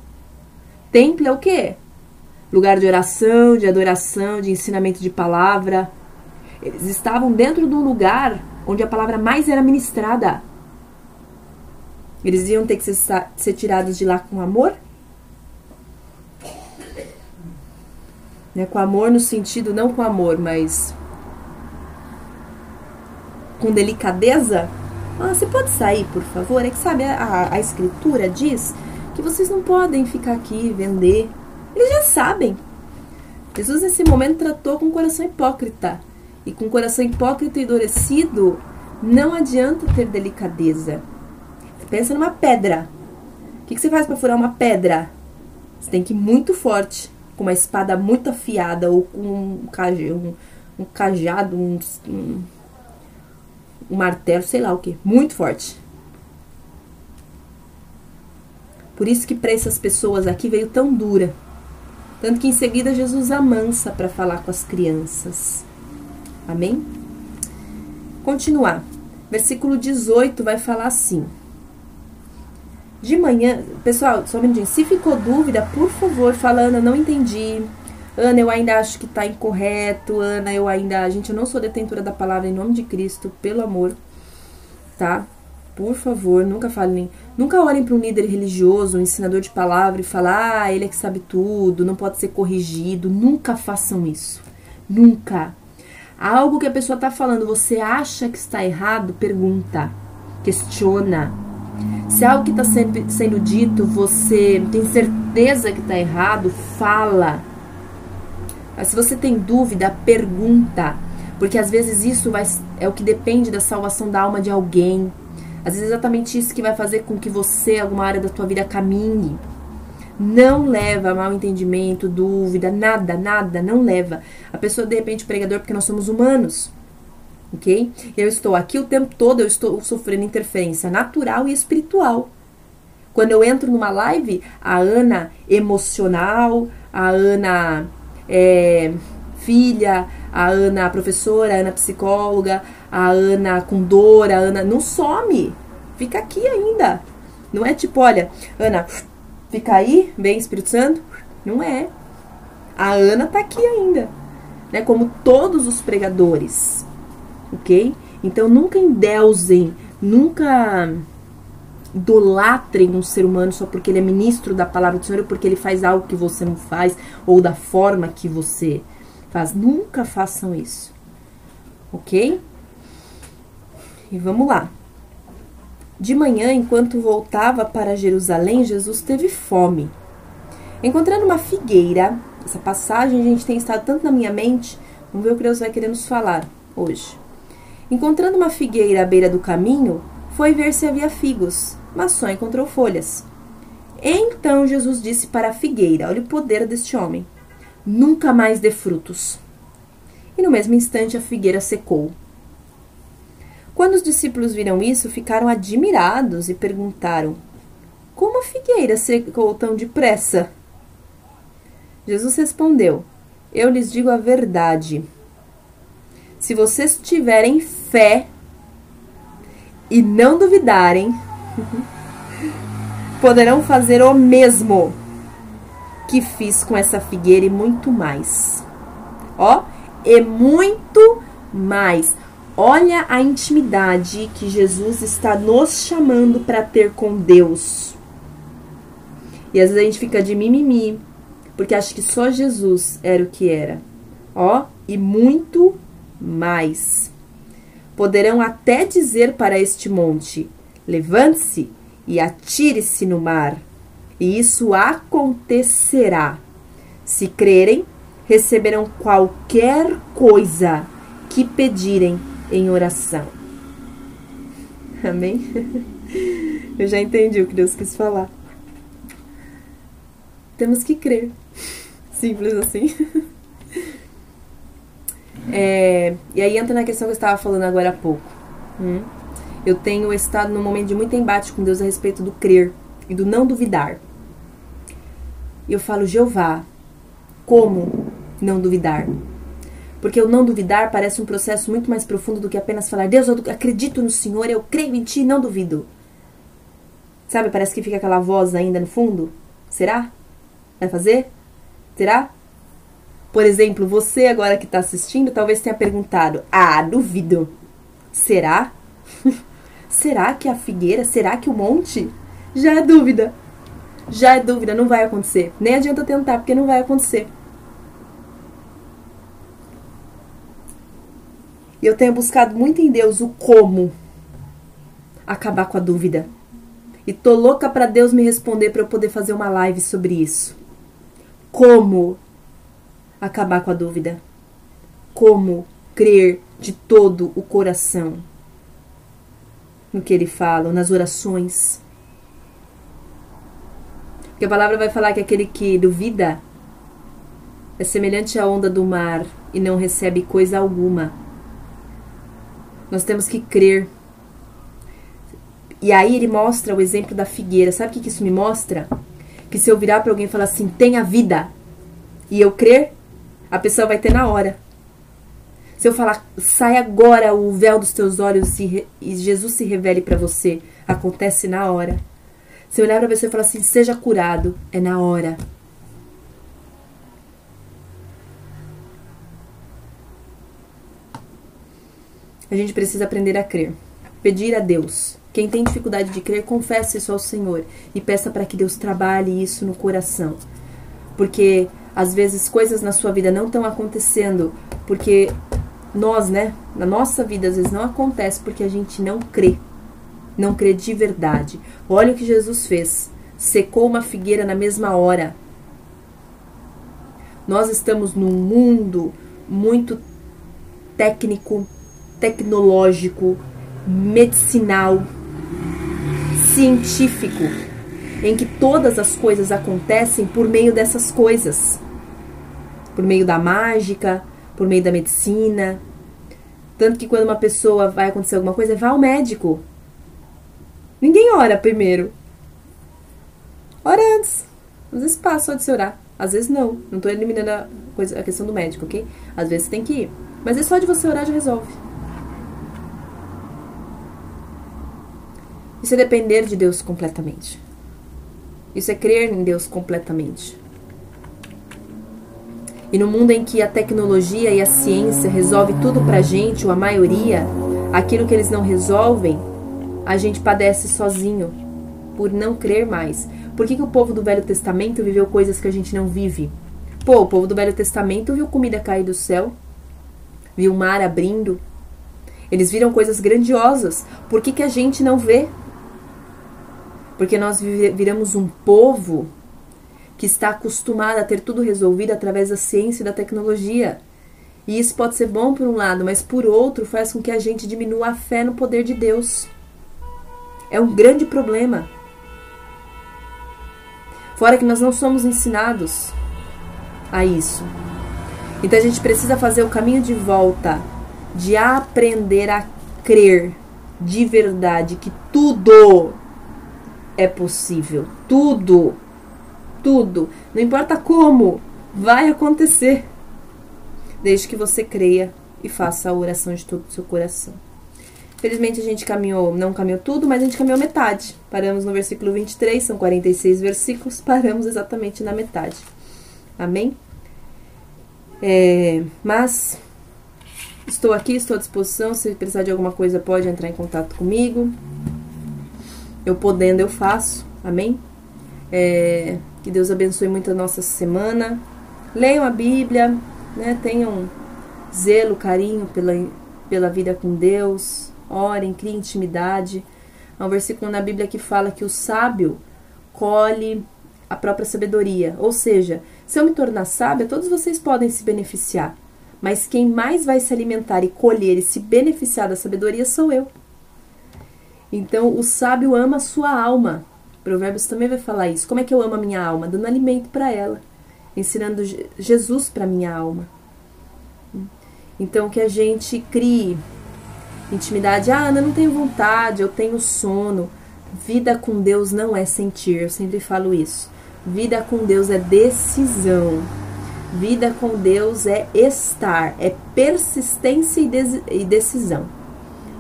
Templo é o quê? Lugar de oração, de adoração, de ensinamento de palavra. Eles estavam dentro de um lugar onde a palavra mais era ministrada. Eles iam ter que ser, ser tirados de lá com amor? Né, com amor no sentido, não com amor, mas com delicadeza? Ah, você pode sair, por favor? É que sabe, a, a escritura diz que vocês não podem ficar aqui vender. Eles já sabem. Jesus, nesse momento, tratou com um coração hipócrita. E com um coração hipócrita e endurecido, não adianta ter delicadeza. Pensa numa pedra. O que, que você faz para furar uma pedra? Você tem que ir muito forte, com uma espada muito afiada ou com um, cajado, um, um, cajado, um, um, um martelo, sei lá o que, muito forte. Por isso que para essas pessoas aqui veio tão dura. Tanto que em seguida Jesus amansa para falar com as crianças. Amém? Continuar. Versículo 18 vai falar assim: de manhã, pessoal, só um minutinho. Se ficou dúvida, por favor, fala, Ana, não entendi. Ana, eu ainda acho que tá incorreto. Ana, eu ainda. Gente, eu não sou detentora da palavra em nome de Cristo, pelo amor. Tá? Por favor, nunca falem. Nunca olhem para um líder religioso, um ensinador de palavra e falem, ah, ele é que sabe tudo, não pode ser corrigido. Nunca façam isso. Nunca. Algo que a pessoa tá falando, você acha que está errado? Pergunta. Questiona se algo que está sendo dito você tem certeza que está errado, fala. Mas se você tem dúvida, pergunta. Porque às vezes isso vai, é o que depende da salvação da alma de alguém. Às vezes é exatamente isso que vai fazer com que você, alguma área da tua vida, caminhe. Não leva mal entendimento, dúvida, nada, nada, não leva. A pessoa, de repente, pregador, porque nós somos humanos ok? Eu estou aqui o tempo todo, eu estou sofrendo interferência natural e espiritual. Quando eu entro numa live, a Ana emocional, a Ana é, filha, a Ana professora, a Ana psicóloga, a Ana com dor, a Ana não some, fica aqui ainda. Não é tipo, olha, Ana, fica aí, vem Espírito Santo. Não é. A Ana tá aqui ainda, né? Como todos os pregadores ok? Então nunca endeusem, nunca idolatrem um ser humano só porque ele é ministro da palavra do Senhor ou porque ele faz algo que você não faz ou da forma que você faz. Nunca façam isso, ok? E vamos lá. De manhã, enquanto voltava para Jerusalém, Jesus teve fome. Encontrando uma figueira, essa passagem a gente tem estado tanto na minha mente, vamos ver o que Deus vai querer nos falar hoje. Encontrando uma figueira à beira do caminho, foi ver se havia figos, mas só encontrou folhas. Então Jesus disse para a figueira: Olha o poder deste homem. Nunca mais dê frutos. E no mesmo instante a figueira secou. Quando os discípulos viram isso, ficaram admirados e perguntaram: Como a figueira secou tão depressa? Jesus respondeu: Eu lhes digo a verdade. Se vocês tiverem fé e não duvidarem, [LAUGHS] poderão fazer o mesmo que fiz com essa figueira e muito mais. Ó, e muito mais. Olha a intimidade que Jesus está nos chamando para ter com Deus. E às vezes a gente fica de mimimi, porque acha que só Jesus era o que era. Ó, e muito mais. Poderão até dizer para este monte: levante-se e atire-se no mar, e isso acontecerá. Se crerem, receberão qualquer coisa que pedirem em oração. Amém? [LAUGHS] Eu já entendi o que Deus quis falar. Temos que crer. Simples assim. [LAUGHS] É, e aí entra na questão que eu estava falando agora há pouco. Hum? Eu tenho estado num momento de muito embate com Deus a respeito do crer e do não duvidar. E eu falo, Jeová, como não duvidar? Porque o não duvidar parece um processo muito mais profundo do que apenas falar, Deus, eu acredito no Senhor, eu creio em Ti, não duvido. Sabe, parece que fica aquela voz ainda no fundo. Será? Vai fazer? Será? Por exemplo, você agora que está assistindo talvez tenha perguntado: Ah, duvido. Será? Será que a figueira? Será que o monte? Já é dúvida. Já é dúvida, não vai acontecer. Nem adianta tentar, porque não vai acontecer. E eu tenho buscado muito em Deus o como acabar com a dúvida. E tô louca para Deus me responder para eu poder fazer uma live sobre isso. Como acabar com a dúvida? Como crer de todo o coração no que ele fala, nas orações? Porque a palavra vai falar que aquele que duvida é semelhante à onda do mar e não recebe coisa alguma. Nós temos que crer. E aí ele mostra o exemplo da figueira. Sabe o que isso me mostra? Que se eu virar para alguém e falar assim, tenha vida, e eu crer, a pessoa vai ter na hora. Se eu falar, sai agora o véu dos teus olhos e Jesus se revele para você, acontece na hora. Se eu olhar para você e falar assim, seja curado, é na hora. A gente precisa aprender a crer. Pedir a Deus. Quem tem dificuldade de crer, confesse isso ao Senhor e peça para que Deus trabalhe isso no coração. Porque às vezes coisas na sua vida não estão acontecendo porque nós, né, na nossa vida às vezes não acontece porque a gente não crê. Não crê de verdade. Olha o que Jesus fez. Secou uma figueira na mesma hora. Nós estamos num mundo muito técnico, tecnológico, medicinal, científico, em que todas as coisas acontecem por meio dessas coisas. Por meio da mágica, por meio da medicina. Tanto que quando uma pessoa vai acontecer alguma coisa, vá ao médico. Ninguém ora primeiro. Ora antes. Às vezes passa só de se orar. Às vezes não. Não estou eliminando a, coisa, a questão do médico, ok? Às vezes tem que ir. Mas é só de você orar já resolve. Isso é depender de Deus completamente. Isso é crer em Deus completamente. E no mundo em que a tecnologia e a ciência resolve tudo pra gente, ou a maioria, aquilo que eles não resolvem, a gente padece sozinho por não crer mais. Por que, que o povo do Velho Testamento viveu coisas que a gente não vive? Pô, o povo do Velho Testamento viu comida cair do céu, viu o mar abrindo. Eles viram coisas grandiosas. Por que, que a gente não vê? Porque nós viramos um povo que está acostumado a ter tudo resolvido através da ciência e da tecnologia. E isso pode ser bom por um lado, mas por outro faz com que a gente diminua a fé no poder de Deus. É um grande problema. Fora que nós não somos ensinados a isso. Então a gente precisa fazer o caminho de volta, de aprender a crer de verdade que tudo é possível. Tudo, tudo, não importa como, vai acontecer. Desde que você creia e faça a oração de todo o seu coração. Felizmente a gente caminhou, não caminhou tudo, mas a gente caminhou metade. Paramos no versículo 23, são 46 versículos, [LAUGHS] paramos exatamente na metade. Amém? É, mas estou aqui, estou à disposição. Se precisar de alguma coisa, pode entrar em contato comigo. Eu podendo, eu faço. Amém? É, que Deus abençoe muito a nossa semana. Leiam a Bíblia, né? Tenham zelo, carinho pela, pela vida com Deus. Orem, criem intimidade. Há um versículo na Bíblia que fala que o sábio colhe a própria sabedoria. Ou seja, se eu me tornar sábia, todos vocês podem se beneficiar. Mas quem mais vai se alimentar e colher e se beneficiar da sabedoria sou eu. Então, o sábio ama a sua alma. Provérbios também vai falar isso. Como é que eu amo a minha alma? Dando alimento para ela, ensinando Jesus para minha alma. Então, que a gente crie intimidade. Ah, Ana, não tenho vontade, eu tenho sono. Vida com Deus não é sentir, eu sempre falo isso. Vida com Deus é decisão. Vida com Deus é estar, é persistência e decisão.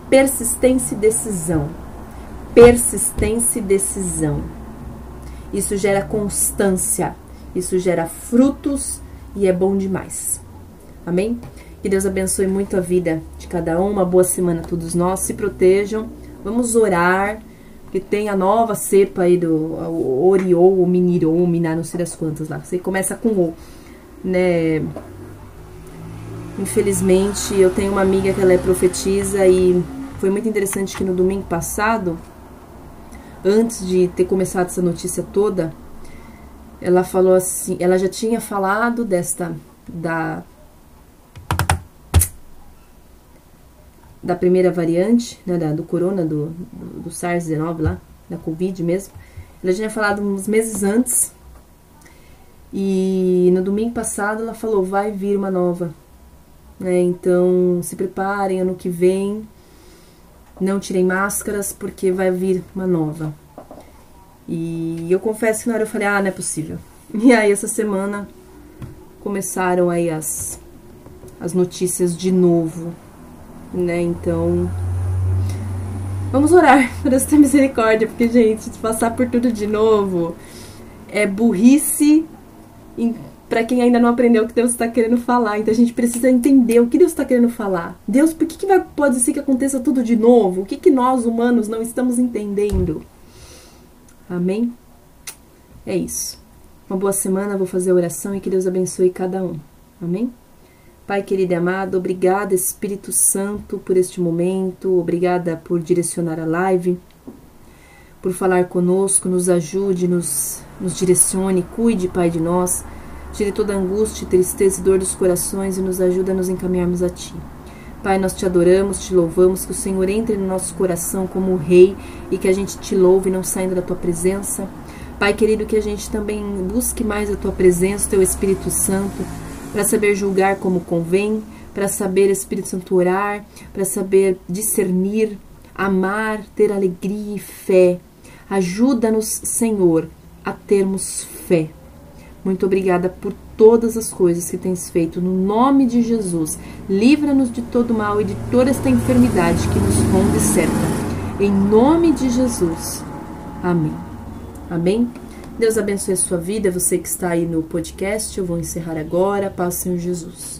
Persistência e decisão. Persistência e decisão. Isso gera constância, isso gera frutos e é bom demais. Amém? Que Deus abençoe muito a vida de cada um. Uma boa semana a todos nós. Se protejam. Vamos orar. Que tem a nova cepa aí do Oriol, o Minirou, o Miná, não sei das quantas lá. Você começa com O, né? Infelizmente, eu tenho uma amiga que ela é profetisa e foi muito interessante que no domingo passado, antes de ter começado essa notícia toda, ela falou assim, ela já tinha falado desta da da primeira variante, né, da, do corona, do, do, do SARS-19 lá, da Covid mesmo. Ela já tinha falado uns meses antes. E no domingo passado ela falou, vai vir uma nova. Né, então se preparem, ano que vem. Não tirem máscaras, porque vai vir uma nova. E eu confesso que na hora eu falei, ah, não é possível. [LAUGHS] E aí essa semana começaram aí as, as notícias de novo né? Então, vamos orar para Deus ter misericórdia, porque, gente, passar por tudo de novo é burrice para quem ainda não aprendeu o que Deus está querendo falar. Então a gente precisa entender o que Deus está querendo falar. Deus, por que, que vai, pode ser que aconteça tudo de novo? O que, que nós, humanos, não estamos entendendo? Amém? É isso. Uma boa semana, vou fazer a oração e que Deus abençoe cada um. Amém? Pai querido e amado, obrigada Espírito Santo por este momento, obrigada por direcionar a live, por falar conosco, nos ajude, nos, nos direcione, cuide, Pai, de nós, tire toda angústia, tristeza e dor dos corações e nos ajude a nos encaminharmos a Ti. Pai, nós te adoramos, te louvamos, que o Senhor entre no nosso coração como Rei e que a gente te louve não saindo da Tua presença. Pai querido, que a gente também busque mais a Tua presença, o Teu Espírito Santo, para saber julgar como convém, para saber Espírito Santo orar, para saber discernir, amar, ter alegria e fé. Ajuda-nos, Senhor, a termos fé. Muito obrigada por todas as coisas que tens feito. No nome de Jesus, livra-nos de todo mal e de toda esta enfermidade que nos ronde cerca. Em nome de Jesus. Amém. Amém. Deus abençoe a sua vida, você que está aí no podcast. Eu vou encerrar agora. Paz, Senhor Jesus.